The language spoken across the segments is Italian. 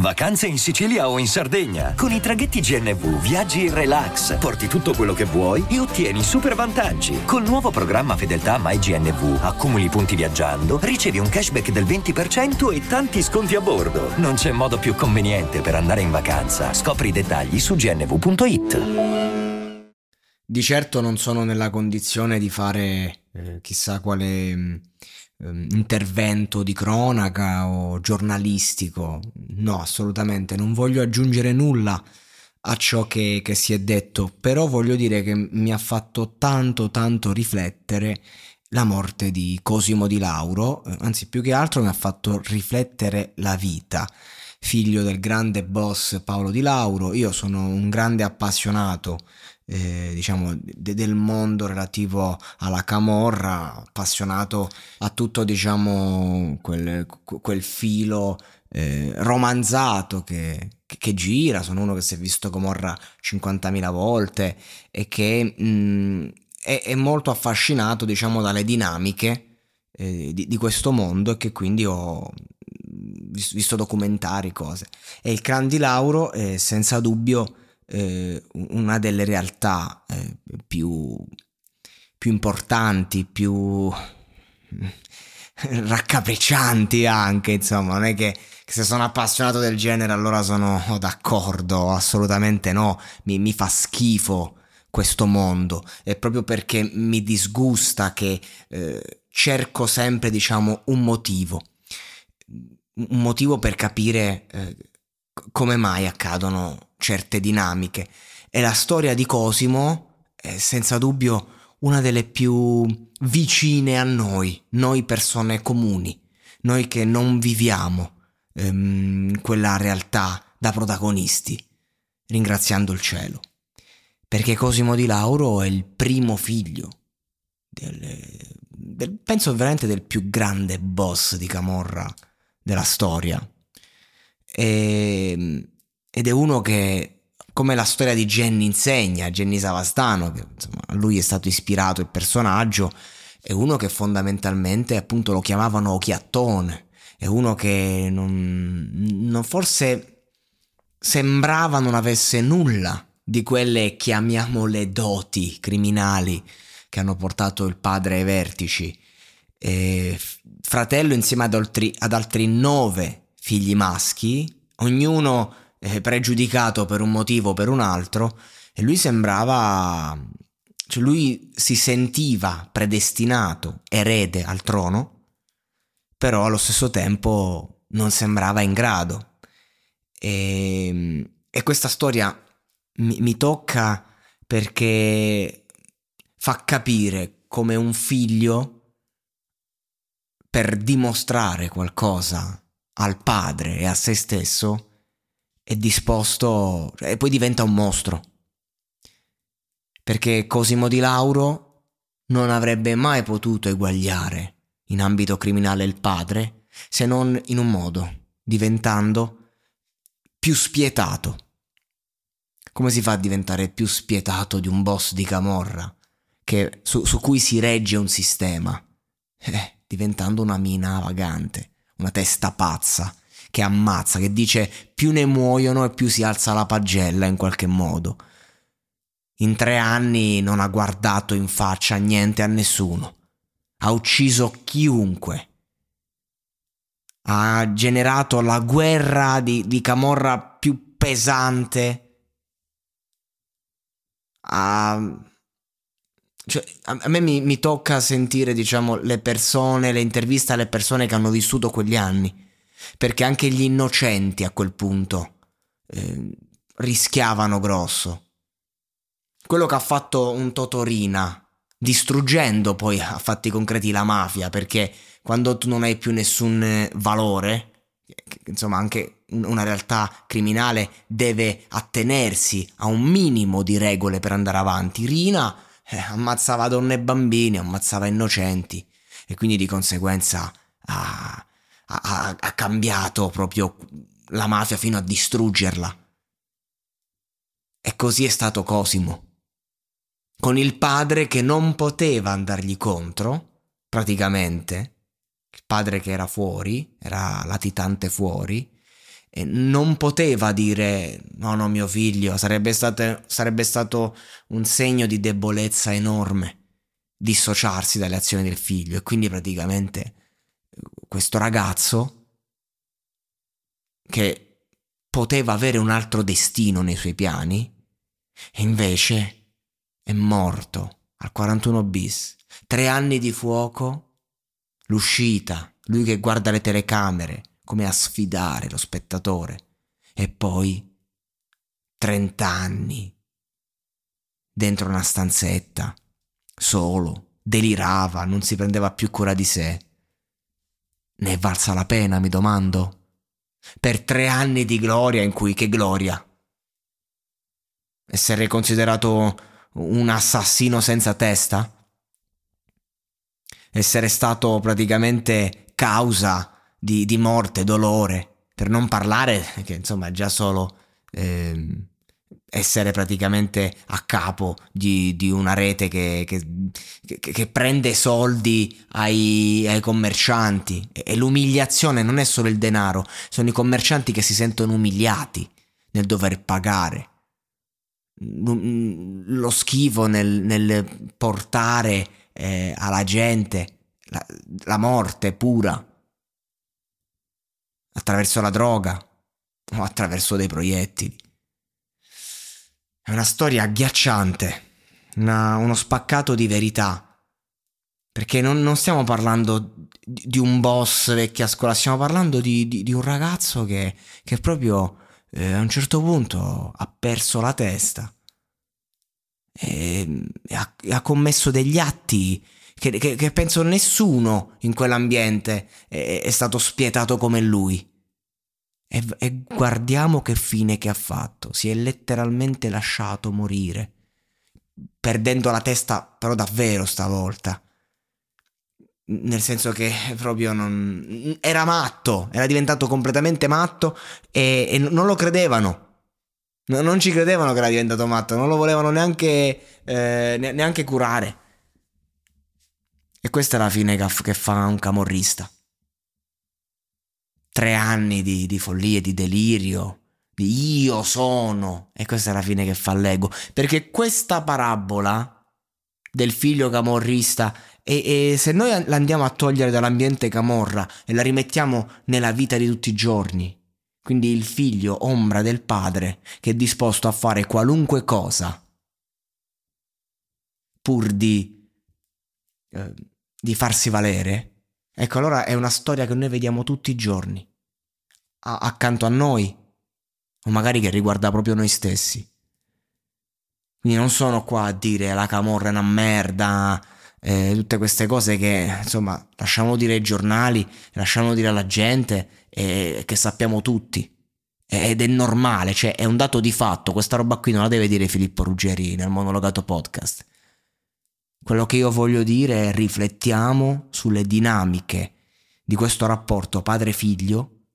Vacanze in Sicilia o in Sardegna. Con i traghetti GNV viaggi in relax, porti tutto quello che vuoi e ottieni super vantaggi. Col nuovo programma Fedeltà MyGNV accumuli punti viaggiando, ricevi un cashback del 20% e tanti sconti a bordo. Non c'è modo più conveniente per andare in vacanza. Scopri i dettagli su gnv.it. Di certo non sono nella condizione di fare eh, chissà quale ehm, intervento di cronaca o giornalistico. No, assolutamente, non voglio aggiungere nulla a ciò che, che si è detto, però voglio dire che mi ha fatto tanto tanto riflettere la morte di Cosimo di Lauro, eh, anzi più che altro mi ha fatto riflettere la vita. Figlio del grande boss Paolo Di Lauro, io sono un grande appassionato eh, diciamo de- del mondo relativo alla camorra, appassionato a tutto diciamo quel, quel filo eh, romanzato che, che, gira, sono uno che si è visto Camorra 50.000 volte e che mh, è, è, molto affascinato diciamo dalle dinamiche eh, di, di, questo mondo e che quindi ho visto documentari, cose. E il Clan di Lauro è senza dubbio eh, una delle realtà eh, più, più importanti, più raccapriccianti anche, insomma, non è che, che, se sono appassionato del genere allora sono d'accordo, assolutamente no, mi, mi fa schifo questo mondo, è proprio perché mi disgusta che eh, cerco sempre, diciamo, un motivo, un motivo per capire eh, come mai accadono certe dinamiche e la storia di Cosimo è senza dubbio una delle più vicine a noi, noi persone comuni, noi che non viviamo ehm, quella realtà da protagonisti, ringraziando il cielo. Perché Cosimo di Lauro è il primo figlio del, del, penso veramente del più grande boss di Camorra della storia. E, ehm, ed è uno che, come la storia di Jenny insegna, Jenny Savastano, che insomma, a lui è stato ispirato il personaggio, è uno che fondamentalmente appunto lo chiamavano Occhiattone, è uno che non, non forse sembrava non avesse nulla di quelle chiamiamole doti criminali che hanno portato il padre ai vertici. E fratello insieme ad altri, ad altri nove figli maschi, ognuno eh, pregiudicato per un motivo o per un altro, e lui sembrava, cioè lui si sentiva predestinato, erede al trono, però allo stesso tempo non sembrava in grado. E, e questa storia mi, mi tocca perché fa capire come un figlio per dimostrare qualcosa al padre e a se stesso è disposto e poi diventa un mostro. Perché Cosimo di Lauro non avrebbe mai potuto eguagliare in ambito criminale il padre se non in un modo, diventando più spietato. Come si fa a diventare più spietato di un boss di Camorra che, su, su cui si regge un sistema? Eh, diventando una mina vagante, una testa pazza che ammazza, che dice più ne muoiono e più si alza la pagella in qualche modo. In tre anni non ha guardato in faccia niente a nessuno. Ha ucciso chiunque. ha generato la guerra di, di Camorra più pesante. Ha, cioè, a, me mi, mi, tocca sentire, diciamo, le persone, le interviste alle persone che hanno vissuto quegli anni. Perché anche gli innocenti a quel punto eh, rischiavano grosso. Quello che ha fatto un Totorina, distruggendo poi a fatti concreti la mafia, perché quando tu non hai più nessun valore, insomma anche una realtà criminale deve attenersi a un minimo di regole per andare avanti. Rina eh, ammazzava donne e bambini, ammazzava innocenti e quindi di conseguenza ha, ha, ha cambiato proprio la mafia fino a distruggerla. E così è stato Cosimo. Con il padre che non poteva andargli contro, praticamente, il padre che era fuori, era latitante fuori, e non poteva dire no, no, mio figlio, sarebbe stato, sarebbe stato un segno di debolezza enorme dissociarsi dalle azioni del figlio e quindi praticamente questo ragazzo che poteva avere un altro destino nei suoi piani e invece è morto al 41 bis. Tre anni di fuoco, l'uscita, lui che guarda le telecamere, come a sfidare lo spettatore. E poi 30 anni dentro una stanzetta, solo, delirava, non si prendeva più cura di sé. Ne è valsa la pena, mi domando? Per tre anni di gloria in cui che gloria? Essere considerato un assassino senza testa? Essere stato praticamente causa di, di morte, dolore, per non parlare che insomma già solo eh, essere praticamente a capo di, di una rete che, che, che, che, prende soldi ai, ai commercianti. E l'umiliazione non è solo il denaro, sono i commercianti che si sentono umiliati nel dover pagare. Lo schifo nel, nel portare eh, alla gente la, la morte pura. Attraverso la droga o attraverso dei proiettili. È una storia agghiacciante, una, uno spaccato di verità. Perché non, non stiamo parlando di, di, un boss vecchia scuola, stiamo parlando di, di, di un ragazzo che, che proprio eh, a un certo punto ha perso la testa e, e, ha, e ha commesso degli atti che, che, che penso nessuno in quell'ambiente è, è stato spietato come lui. E, e, guardiamo che fine che ha fatto. Si è letteralmente lasciato morire. Perdendo la testa, però davvero stavolta. Nel senso che proprio non. Era matto, era diventato completamente matto e, e non lo credevano. Non ci credevano che era diventato matto, non lo volevano neanche, eh, neanche curare. E questa è la fine che fa un camorrista. Tre anni di, di follia, di delirio, di io sono. E questa è la fine che fa l'ego. Perché questa parabola del figlio camorrista e, e, se noi la andiamo a togliere dall'ambiente camorra e la rimettiamo nella vita di tutti i giorni, quindi il figlio ombra del padre che è disposto a fare qualunque cosa pur di eh, di farsi valere, ecco allora è una storia che noi vediamo tutti i giorni, a- accanto a noi, o magari che riguarda proprio noi stessi. Quindi non sono qua a dire la camorra è una merda, eh, tutte queste cose che insomma lasciamo dire ai giornali, lasciamo dire alla gente eh, che sappiamo tutti. Ed è normale, cioè è un dato di fatto, questa roba qui non la deve dire Filippo Ruggeri nel monologato podcast. Quello che io voglio dire è riflettiamo sulle dinamiche di questo rapporto padre-figlio,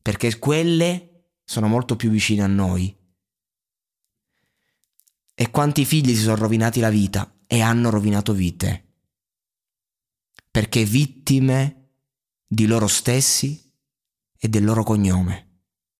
perché quelle sono molto più vicine a noi. E quanti figli si sono rovinati la vita e hanno rovinato vite, perché vittime di loro stessi e del loro cognome.